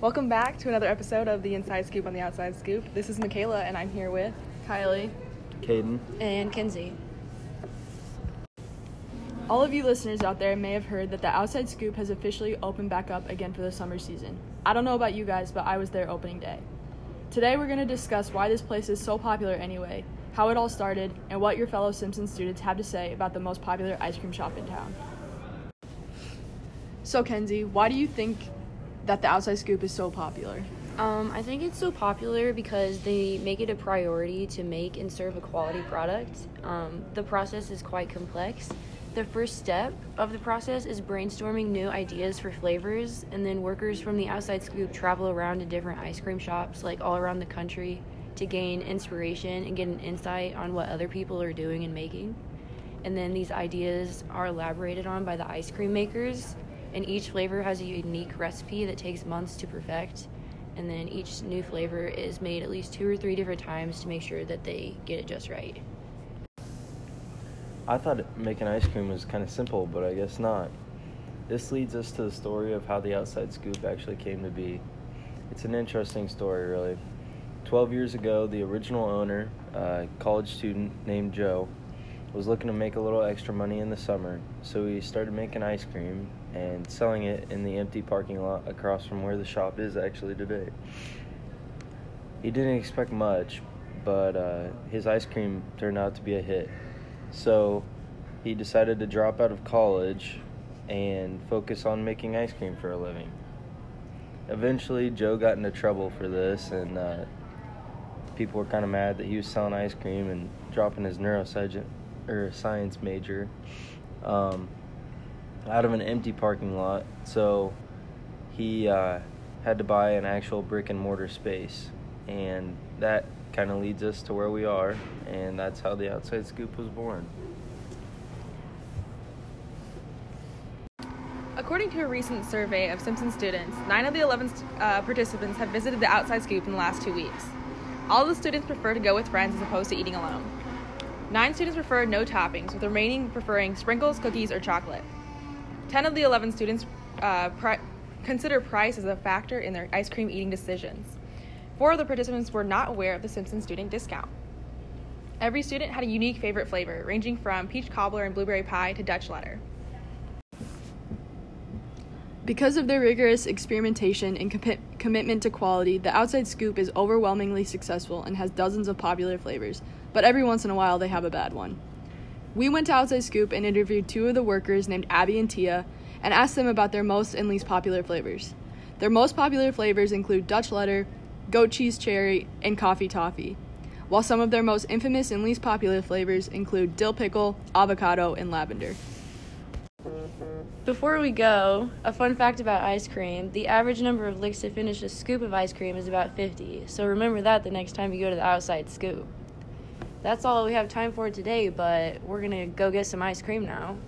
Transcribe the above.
Welcome back to another episode of the Inside Scoop on the Outside Scoop. This is Michaela, and I'm here with Kylie, Caden. and Kenzie. all of you listeners out there. May have heard that the Outside Scoop has officially opened back up again for the summer season. I don't know about you guys, but I was there opening day. Today, we're going to discuss why this place is so popular anyway, how it all started, and what your fellow Simpson students have to say about the most popular ice cream shop in town. So, Kenzie, why do you think that the Outside Scoop is so popular? Um, I think it's so popular because they make it a priority to make and serve a quality product. Um, the process is quite complex. The first step of the process is brainstorming new ideas for flavors, and then workers from the outside scoop travel around to different ice cream shops, like all around the country, to gain inspiration and get an insight on what other people are doing and making. And then these ideas are elaborated on by the ice cream makers, and each flavor has a unique recipe that takes months to perfect. And then each new flavor is made at least two or three different times to make sure that they get it just right. I thought making ice cream was kind of simple, but I guess not. This leads us to the story of how the outside scoop actually came to be. It's an interesting story, really. 12 years ago, the original owner, a college student named Joe, was looking to make a little extra money in the summer, so he started making ice cream and selling it in the empty parking lot across from where the shop is actually today. He didn't expect much, but uh, his ice cream turned out to be a hit. So he decided to drop out of college and focus on making ice cream for a living. Eventually, Joe got into trouble for this, and uh, people were kind of mad that he was selling ice cream and dropping his neuroscience or science major um, out of an empty parking lot. So he uh, had to buy an actual brick and mortar space, and that kind of leads us to where we are, and that's how the outside scoop was born. According to a recent survey of Simpson students, 9 of the 11 uh, participants have visited the outside scoop in the last two weeks. All the students prefer to go with friends as opposed to eating alone. Nine students prefer no toppings, with the remaining preferring sprinkles, cookies, or chocolate. 10 of the 11 students uh, pri- consider price as a factor in their ice cream eating decisions. Four of the participants were not aware of the Simpson student discount. Every student had a unique favorite flavor, ranging from peach cobbler and blueberry pie to Dutch letter. Because of their rigorous experimentation and compi- commitment to quality, the Outside Scoop is overwhelmingly successful and has dozens of popular flavors, but every once in a while they have a bad one. We went to Outside Scoop and interviewed two of the workers named Abby and Tia and asked them about their most and least popular flavors. Their most popular flavors include Dutch letter, goat cheese cherry, and coffee toffee, while some of their most infamous and least popular flavors include dill pickle, avocado, and lavender. Before we go, a fun fact about ice cream the average number of licks to finish a scoop of ice cream is about 50, so remember that the next time you go to the outside scoop. That's all we have time for today, but we're gonna go get some ice cream now.